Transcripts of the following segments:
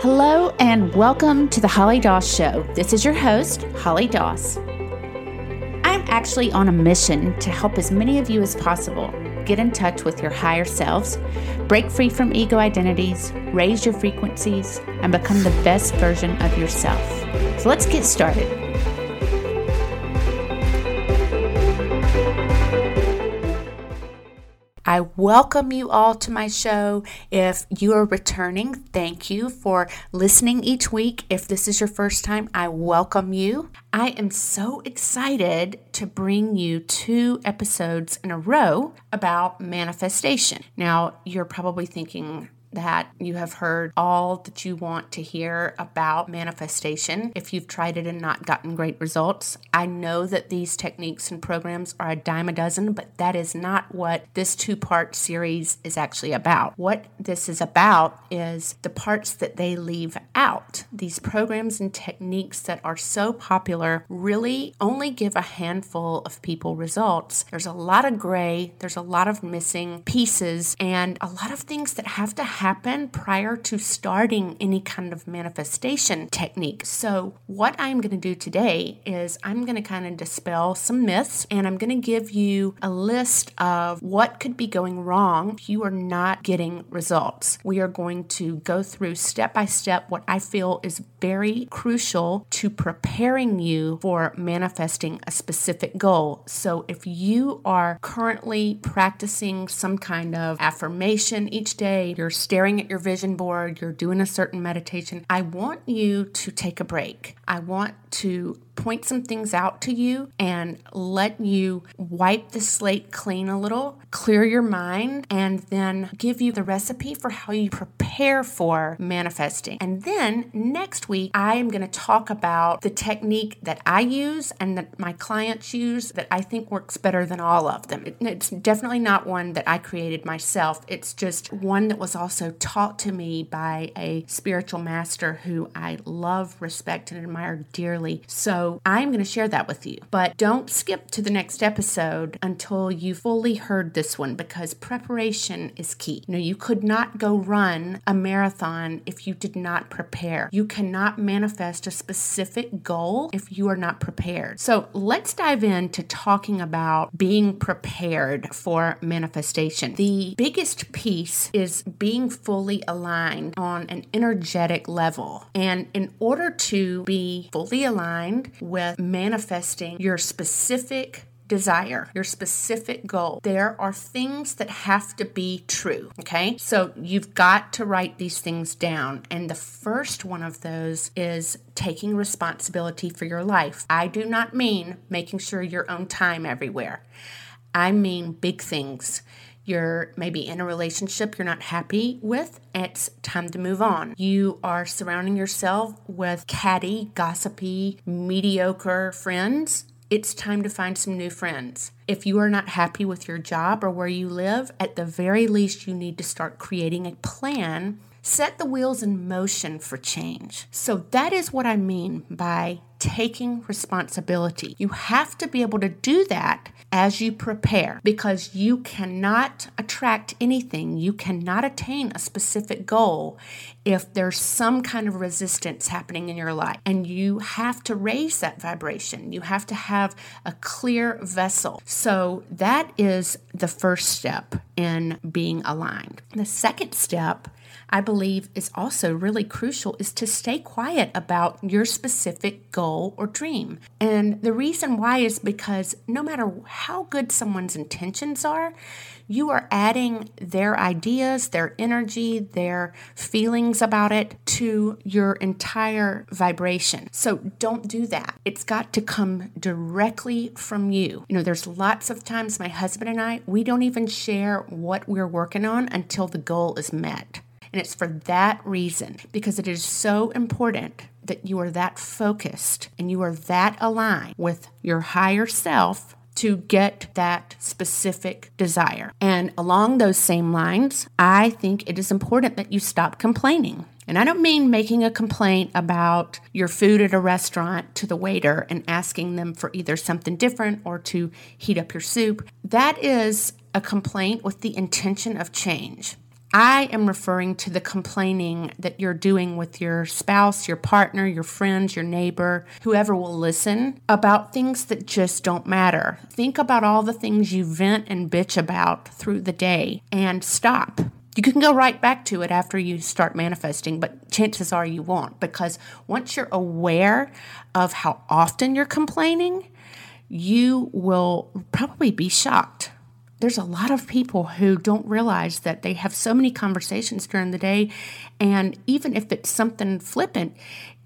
Hello, and welcome to the Holly Doss Show. This is your host, Holly Doss. I'm actually on a mission to help as many of you as possible get in touch with your higher selves, break free from ego identities, raise your frequencies, and become the best version of yourself. So let's get started. I welcome you all to my show. If you are returning, thank you for listening each week. If this is your first time, I welcome you. I am so excited to bring you two episodes in a row about manifestation. Now, you're probably thinking, that you have heard all that you want to hear about manifestation. If you've tried it and not gotten great results, I know that these techniques and programs are a dime a dozen, but that is not what this two part series is actually about. What this is about is the parts that they leave out. These programs and techniques that are so popular really only give a handful of people results. There's a lot of gray, there's a lot of missing pieces, and a lot of things that have to happen happen prior to starting any kind of manifestation technique. So, what I'm going to do today is I'm going to kind of dispel some myths and I'm going to give you a list of what could be going wrong if you are not getting results. We are going to go through step by step what I feel is very crucial to preparing you for manifesting a specific goal. So, if you are currently practicing some kind of affirmation each day, you're staring at your vision board, you're doing a certain meditation, I want you to take a break. I want to point some things out to you and let you wipe the slate clean a little, clear your mind, and then give you the recipe for how you prepare for manifesting. And then next week, I am going to talk about the technique that I use and that my clients use that I think works better than all of them. It's definitely not one that I created myself, it's just one that was also taught to me by a spiritual master who I love, respect, and admire dearly. So, I'm going to share that with you. But don't skip to the next episode until you fully heard this one because preparation is key. You know, you could not go run a marathon if you did not prepare. You cannot manifest a specific goal if you are not prepared. So let's dive into talking about being prepared for manifestation. The biggest piece is being fully aligned on an energetic level. And in order to be fully aligned, with manifesting your specific desire, your specific goal, there are things that have to be true. Okay. So you've got to write these things down. And the first one of those is taking responsibility for your life. I do not mean making sure your own time everywhere, I mean big things you're maybe in a relationship you're not happy with, it's time to move on. You are surrounding yourself with catty, gossipy, mediocre friends. It's time to find some new friends. If you are not happy with your job or where you live, at the very least, you need to start creating a plan set the wheels in motion for change. So that is what I mean by taking responsibility. You have to be able to do that as you prepare because you cannot attract anything, you cannot attain a specific goal if there's some kind of resistance happening in your life. And you have to raise that vibration. You have to have a clear vessel. So that is the first step in being aligned. The second step I believe is also really crucial is to stay quiet about your specific goal or dream. And the reason why is because no matter how good someone's intentions are, you are adding their ideas, their energy, their feelings about it to your entire vibration. So don't do that. It's got to come directly from you. You know, there's lots of times my husband and I, we don't even share what we're working on until the goal is met. And it's for that reason, because it is so important that you are that focused and you are that aligned with your higher self to get that specific desire. And along those same lines, I think it is important that you stop complaining. And I don't mean making a complaint about your food at a restaurant to the waiter and asking them for either something different or to heat up your soup. That is a complaint with the intention of change. I am referring to the complaining that you're doing with your spouse, your partner, your friends, your neighbor, whoever will listen about things that just don't matter. Think about all the things you vent and bitch about through the day and stop. You can go right back to it after you start manifesting, but chances are you won't because once you're aware of how often you're complaining, you will probably be shocked there's a lot of people who don't realize that they have so many conversations during the day. And even if it's something flippant,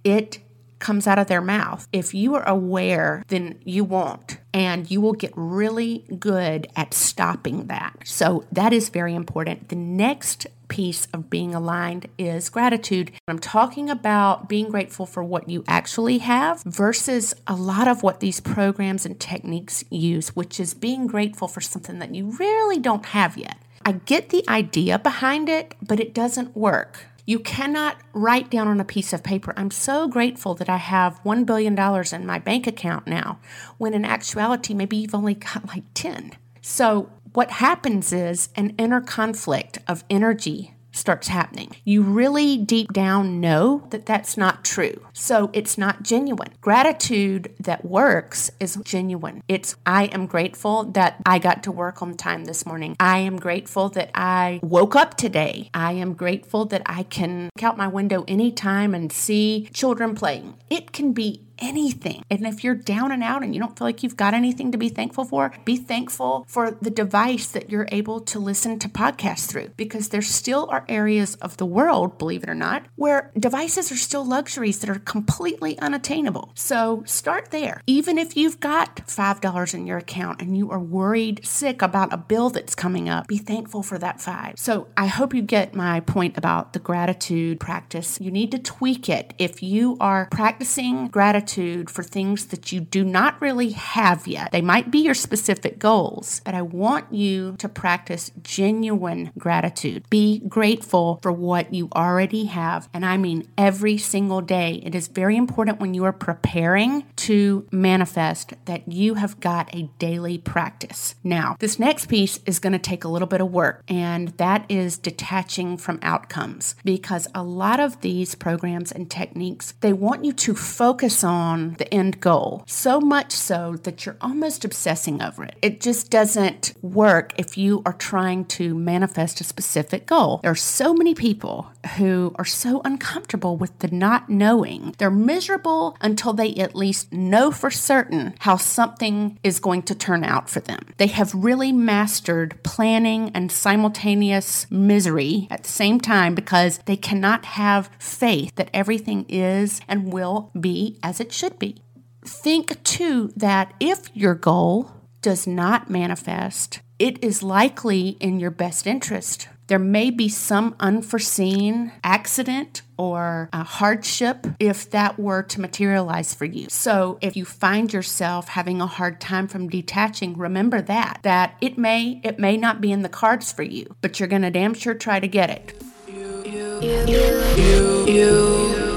it comes out of their mouth. If you are aware, then you won't. And you will get really good at stopping that. So that is very important. The next piece of being aligned is gratitude. I'm talking about being grateful for what you actually have versus a lot of what these programs and techniques use, which is being grateful for something that you really don't have yet. I get the idea behind it, but it doesn't work. You cannot write down on a piece of paper, I'm so grateful that I have $1 billion in my bank account now, when in actuality, maybe you've only got like 10. So, what happens is an inner conflict of energy starts happening. You really deep down know that that's not true. So it's not genuine. Gratitude that works is genuine. It's, I am grateful that I got to work on time this morning. I am grateful that I woke up today. I am grateful that I can look out my window anytime and see children playing. It can be anything. And if you're down and out and you don't feel like you've got anything to be thankful for, be thankful for the device that you're able to listen to podcasts through because there still are areas of the world, believe it or not, where devices are still luxuries that are completely unattainable. So start there. Even if you've got $5 in your account and you are worried sick about a bill that's coming up, be thankful for that five. So I hope you get my point about the gratitude practice. You need to tweak it. If you are practicing gratitude, gratitude for things that you do not really have yet. They might be your specific goals, but I want you to practice genuine gratitude. Be grateful for what you already have. And I mean every single day. It is very important when you are preparing to manifest that you have got a daily practice. Now, this next piece is going to take a little bit of work, and that is detaching from outcomes because a lot of these programs and techniques, they want you to focus on on the end goal, so much so that you're almost obsessing over it. It just doesn't work if you are trying to manifest a specific goal. There are so many people who are so uncomfortable with the not knowing. They're miserable until they at least know for certain how something is going to turn out for them. They have really mastered planning and simultaneous misery at the same time because they cannot have faith that everything is and will be as it should be. Think too that if your goal does not manifest, it is likely in your best interest. There may be some unforeseen accident or a hardship if that were to materialize for you. So if you find yourself having a hard time from detaching, remember that that it may it may not be in the cards for you, but you're going to damn sure try to get it. You, you, you,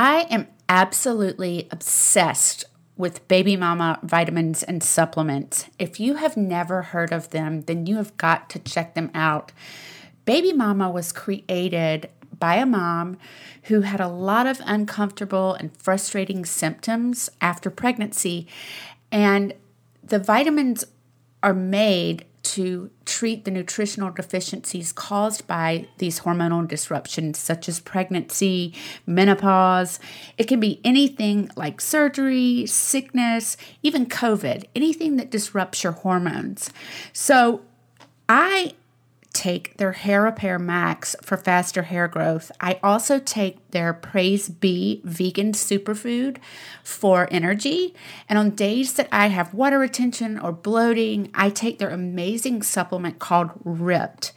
I am absolutely obsessed with Baby Mama vitamins and supplements. If you have never heard of them, then you have got to check them out. Baby Mama was created by a mom who had a lot of uncomfortable and frustrating symptoms after pregnancy. And the vitamins are made to treat the nutritional deficiencies caused by these hormonal disruptions, such as pregnancy, menopause. It can be anything like surgery, sickness, even COVID, anything that disrupts your hormones. So, I take their Hair Repair Max for faster hair growth. I also take their Praise B vegan superfood for energy. And on days that I have water retention or bloating, I take their amazing supplement called Ripped.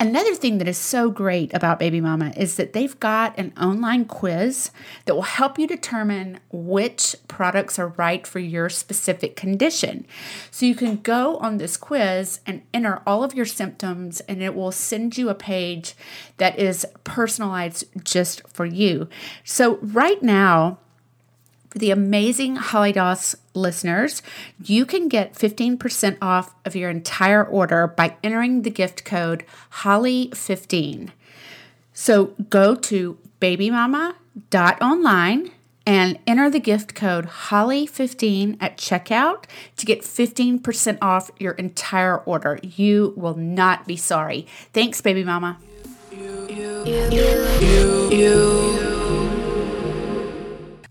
Another thing that is so great about Baby Mama is that they've got an online quiz that will help you determine which products are right for your specific condition. So you can go on this quiz and enter all of your symptoms, and it will send you a page that is personalized just for you. So, right now, for the amazing Holly Doss listeners, you can get 15% off of your entire order by entering the gift code Holly15. So go to babymama.online and enter the gift code Holly15 at checkout to get 15% off your entire order. You will not be sorry. Thanks, baby mama. You, you, you,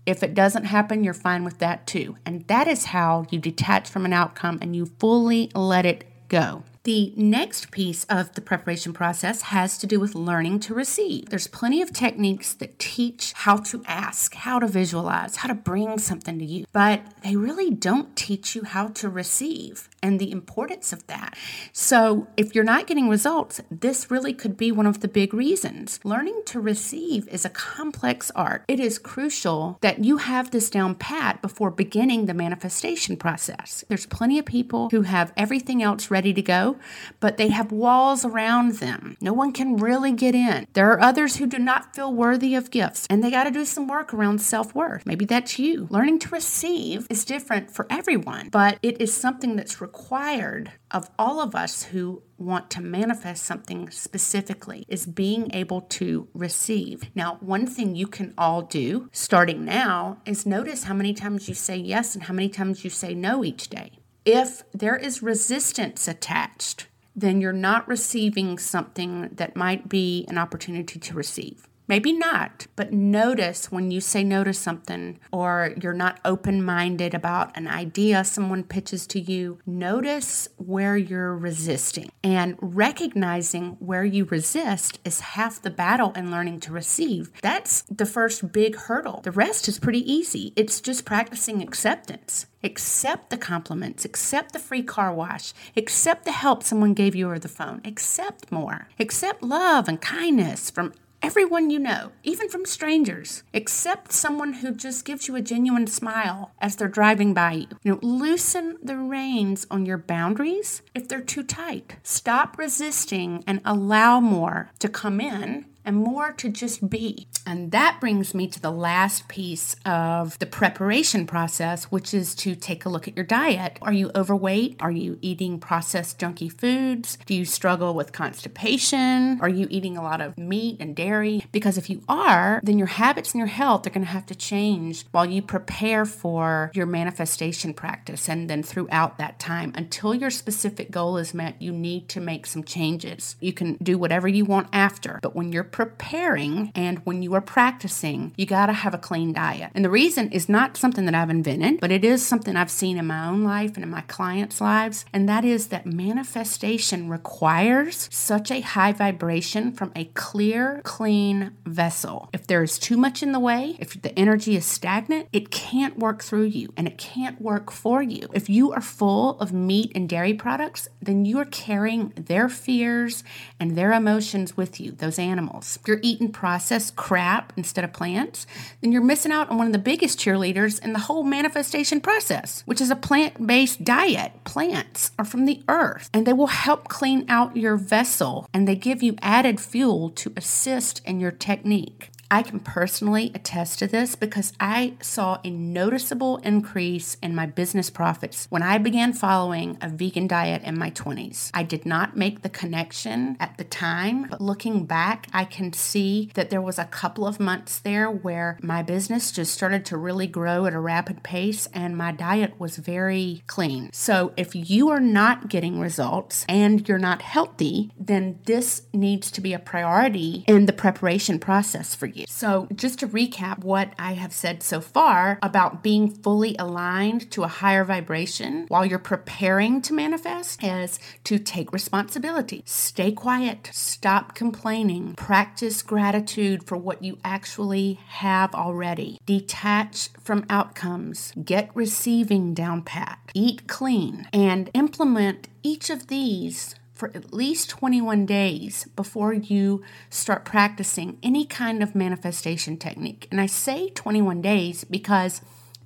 if it doesn't happen, you're fine with that too. And that is how you detach from an outcome and you fully let it go. The next piece of the preparation process has to do with learning to receive. There's plenty of techniques that teach how to ask, how to visualize, how to bring something to you, but they really don't teach you how to receive and the importance of that. So, if you're not getting results, this really could be one of the big reasons. Learning to receive is a complex art. It is crucial that you have this down pat before beginning the manifestation process. There's plenty of people who have everything else ready to go but they have walls around them. No one can really get in. There are others who do not feel worthy of gifts, and they got to do some work around self worth. Maybe that's you. Learning to receive is different for everyone, but it is something that's required of all of us who want to manifest something specifically is being able to receive. Now, one thing you can all do starting now is notice how many times you say yes and how many times you say no each day. If there is resistance attached, then you're not receiving something that might be an opportunity to receive. Maybe not, but notice when you say no to something or you're not open minded about an idea someone pitches to you. Notice where you're resisting. And recognizing where you resist is half the battle in learning to receive. That's the first big hurdle. The rest is pretty easy, it's just practicing acceptance. Accept the compliments, accept the free car wash, accept the help someone gave you over the phone, accept more, accept love and kindness from everyone you know, even from strangers, except someone who just gives you a genuine smile as they're driving by you. You know, loosen the reins on your boundaries if they're too tight. Stop resisting and allow more to come in and more to just be. And that brings me to the last piece of the preparation process, which is to take a look at your diet. Are you overweight? Are you eating processed junky foods? Do you struggle with constipation? Are you eating a lot of meat and dairy? Because if you are, then your habits and your health are going to have to change while you prepare for your manifestation practice and then throughout that time. Until your specific goal is met, you need to make some changes. You can do whatever you want after, but when you're preparing and when you are practicing, you got to have a clean diet. And the reason is not something that I've invented, but it is something I've seen in my own life and in my clients' lives. And that is that manifestation requires such a high vibration from a clear, clean vessel. If there is too much in the way, if the energy is stagnant, it can't work through you and it can't work for you. If you are full of meat and dairy products, then you are carrying their fears and their emotions with you, those animals. If you're eating processed crap instead of plants, then you're missing out on one of the biggest cheerleaders in the whole manifestation process, which is a plant based diet. Plants are from the earth and they will help clean out your vessel and they give you added fuel to assist in your technique. I can personally attest to this because I saw a noticeable increase in my business profits when I began following a vegan diet in my 20s. I did not make the connection at the time, but looking back, I can see that there was a couple of months there where my business just started to really grow at a rapid pace and my diet was very clean. So if you are not getting results and you're not healthy, then this needs to be a priority in the preparation process for you. So, just to recap what I have said so far about being fully aligned to a higher vibration while you're preparing to manifest is to take responsibility, stay quiet, stop complaining, practice gratitude for what you actually have already, detach from outcomes, get receiving down pat, eat clean, and implement each of these for at least 21 days before you start practicing any kind of manifestation technique. And I say 21 days because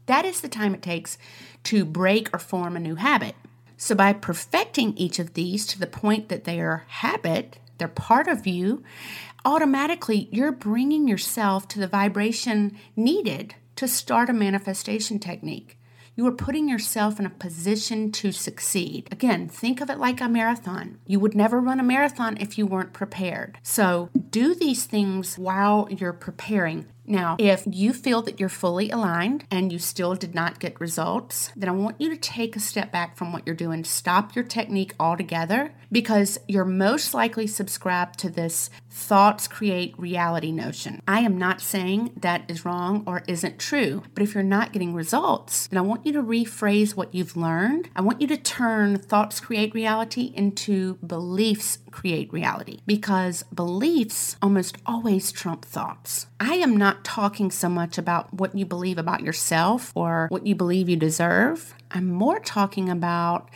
that is the time it takes to break or form a new habit. So, by perfecting each of these to the point that they are habit, they're part of you, automatically you're bringing yourself to the vibration needed to start a manifestation technique. You are putting yourself in a position to succeed. Again, think of it like a marathon. You would never run a marathon if you weren't prepared. So, do these things while you're preparing. Now, if you feel that you're fully aligned and you still did not get results, then I want you to take a step back from what you're doing. Stop your technique altogether because you're most likely subscribed to this thoughts create reality notion. I am not saying that is wrong or isn't true, but if you're not getting results, then I want you to rephrase what you've learned. I want you to turn thoughts create reality into beliefs create reality because beliefs almost always trump thoughts. I am not talking so much about what you believe about yourself or what you believe you deserve. I'm more talking about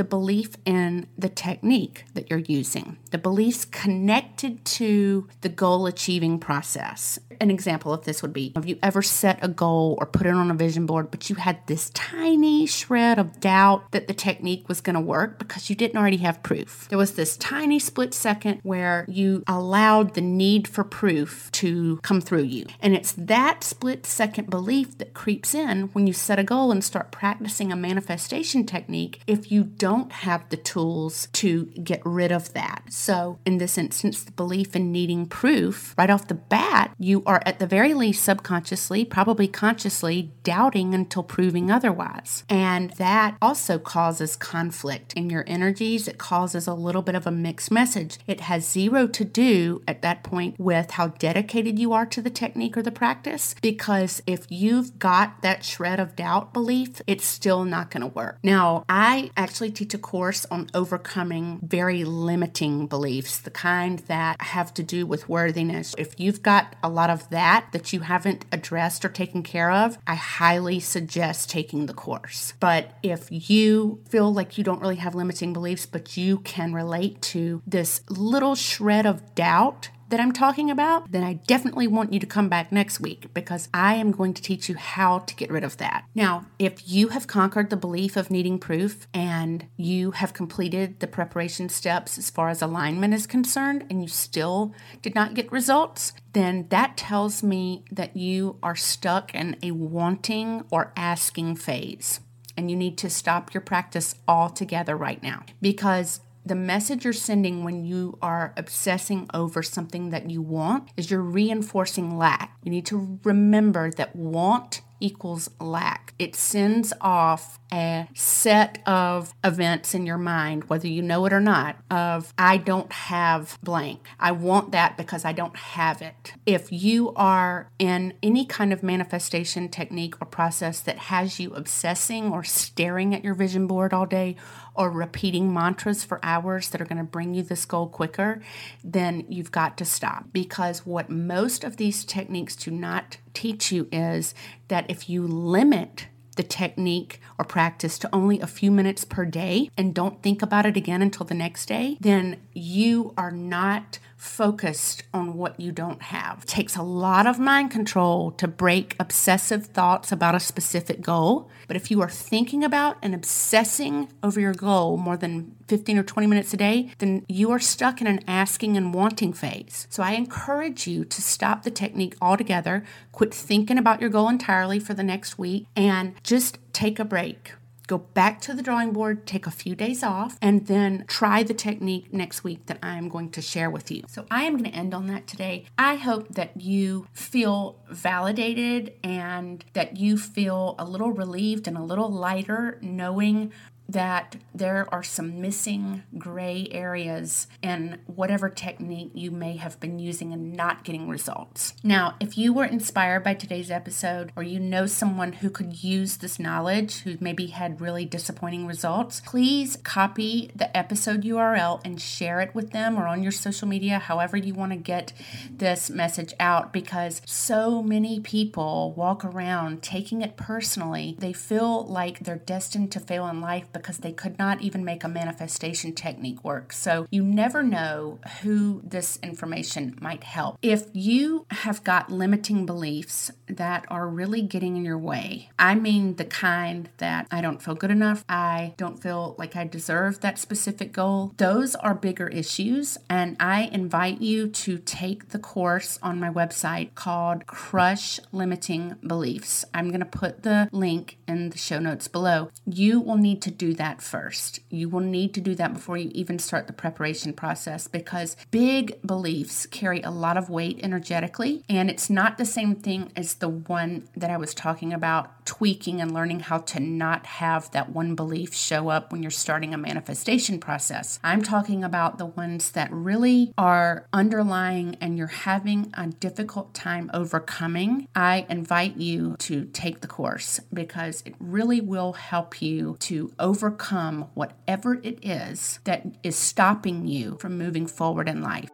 the belief in the technique that you're using, the beliefs connected to the goal achieving process. An example of this would be have you ever set a goal or put it on a vision board, but you had this tiny shred of doubt that the technique was going to work because you didn't already have proof? There was this tiny split second where you allowed the need for proof to come through you. And it's that split second belief that creeps in when you set a goal and start practicing a manifestation technique if you don't have the tools to get rid of that. So, in this instance, the belief in needing proof right off the bat, you are at the very least subconsciously, probably consciously, doubting until proving otherwise. And that also causes conflict in your energies. It causes a little bit of a mixed message. It has zero to do at that point with how dedicated you are to the technique or the practice, because if you've got that shred of doubt belief, it's still not going to work. Now, I actually teach a course on overcoming very limiting beliefs, the kind that have to do with worthiness. If you've got a lot of that that you haven't addressed or taken care of, I highly suggest taking the course. But if you feel like you don't really have limiting beliefs, but you can relate to this little shred of doubt that I'm talking about, then I definitely want you to come back next week because I am going to teach you how to get rid of that. Now, if you have conquered the belief of needing proof and you have completed the preparation steps as far as alignment is concerned and you still did not get results, then that tells me that you are stuck in a wanting or asking phase and you need to stop your practice altogether right now because the message you're sending when you are obsessing over something that you want is you're reinforcing lack. You need to remember that want equals lack. It sends off a set of events in your mind, whether you know it or not, of I don't have blank. I want that because I don't have it. If you are in any kind of manifestation technique or process that has you obsessing or staring at your vision board all day or repeating mantras for hours that are going to bring you this goal quicker, then you've got to stop. Because what most of these techniques do not teach you is that if you limit the technique or practice to only a few minutes per day and don't think about it again until the next day, then you are not focused on what you don't have. It takes a lot of mind control to break obsessive thoughts about a specific goal. But if you are thinking about and obsessing over your goal more than 15 or 20 minutes a day, then you are stuck in an asking and wanting phase. So I encourage you to stop the technique altogether, quit thinking about your goal entirely for the next week, and just take a break go back to the drawing board, take a few days off, and then try the technique next week that I am going to share with you. So I am going to end on that today. I hope that you feel validated and that you feel a little relieved and a little lighter knowing that there are some missing gray areas in whatever technique you may have been using and not getting results. Now, if you were inspired by today's episode or you know someone who could use this knowledge who maybe had really disappointing results, please copy the episode URL and share it with them or on your social media, however you want to get this message out, because so many people walk around taking it personally. They feel like they're destined to fail in life because they could not even make a manifestation technique work. So you never know who this information might help. If you have got limiting beliefs that are really getting in your way, I mean the kind that I don't feel good enough, I don't feel like I deserve that specific goal, those are bigger issues. And I invite you to take the course on my website called Crush Limiting Beliefs. I'm going to put the link in the show notes below. You will need to that first. You will need to do that before you even start the preparation process because big beliefs carry a lot of weight energetically, and it's not the same thing as the one that I was talking about tweaking and learning how to not have that one belief show up when you're starting a manifestation process. I'm talking about the ones that really are underlying and you're having a difficult time overcoming. I invite you to take the course because it really will help you to overcome whatever it is that is stopping you from moving forward in life.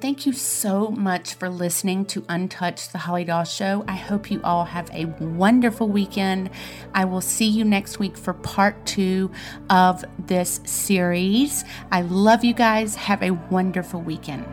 Thank you so much for listening to Untouched the Holly Doss Show. I hope you all have a wonderful weekend. I will see you next week for part two of this series. I love you guys. Have a wonderful weekend.